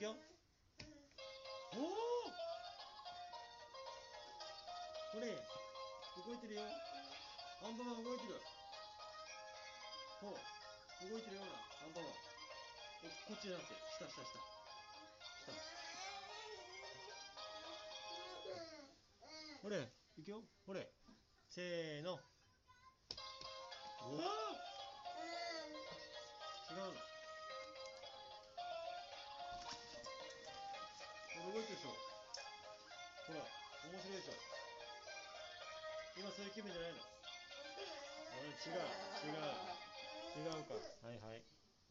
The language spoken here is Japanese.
いくよ。おおこれ動いてるよ。アンパンマン動いてる。ほう。動いてるよほらアンパンマン。こっちじゃなくて下下下。下。ほれいくよ。ほれ。せーの。うわしょほら面白いでしょ。今そういう気分じゃないの？うん。違う違う。違うか。はいはい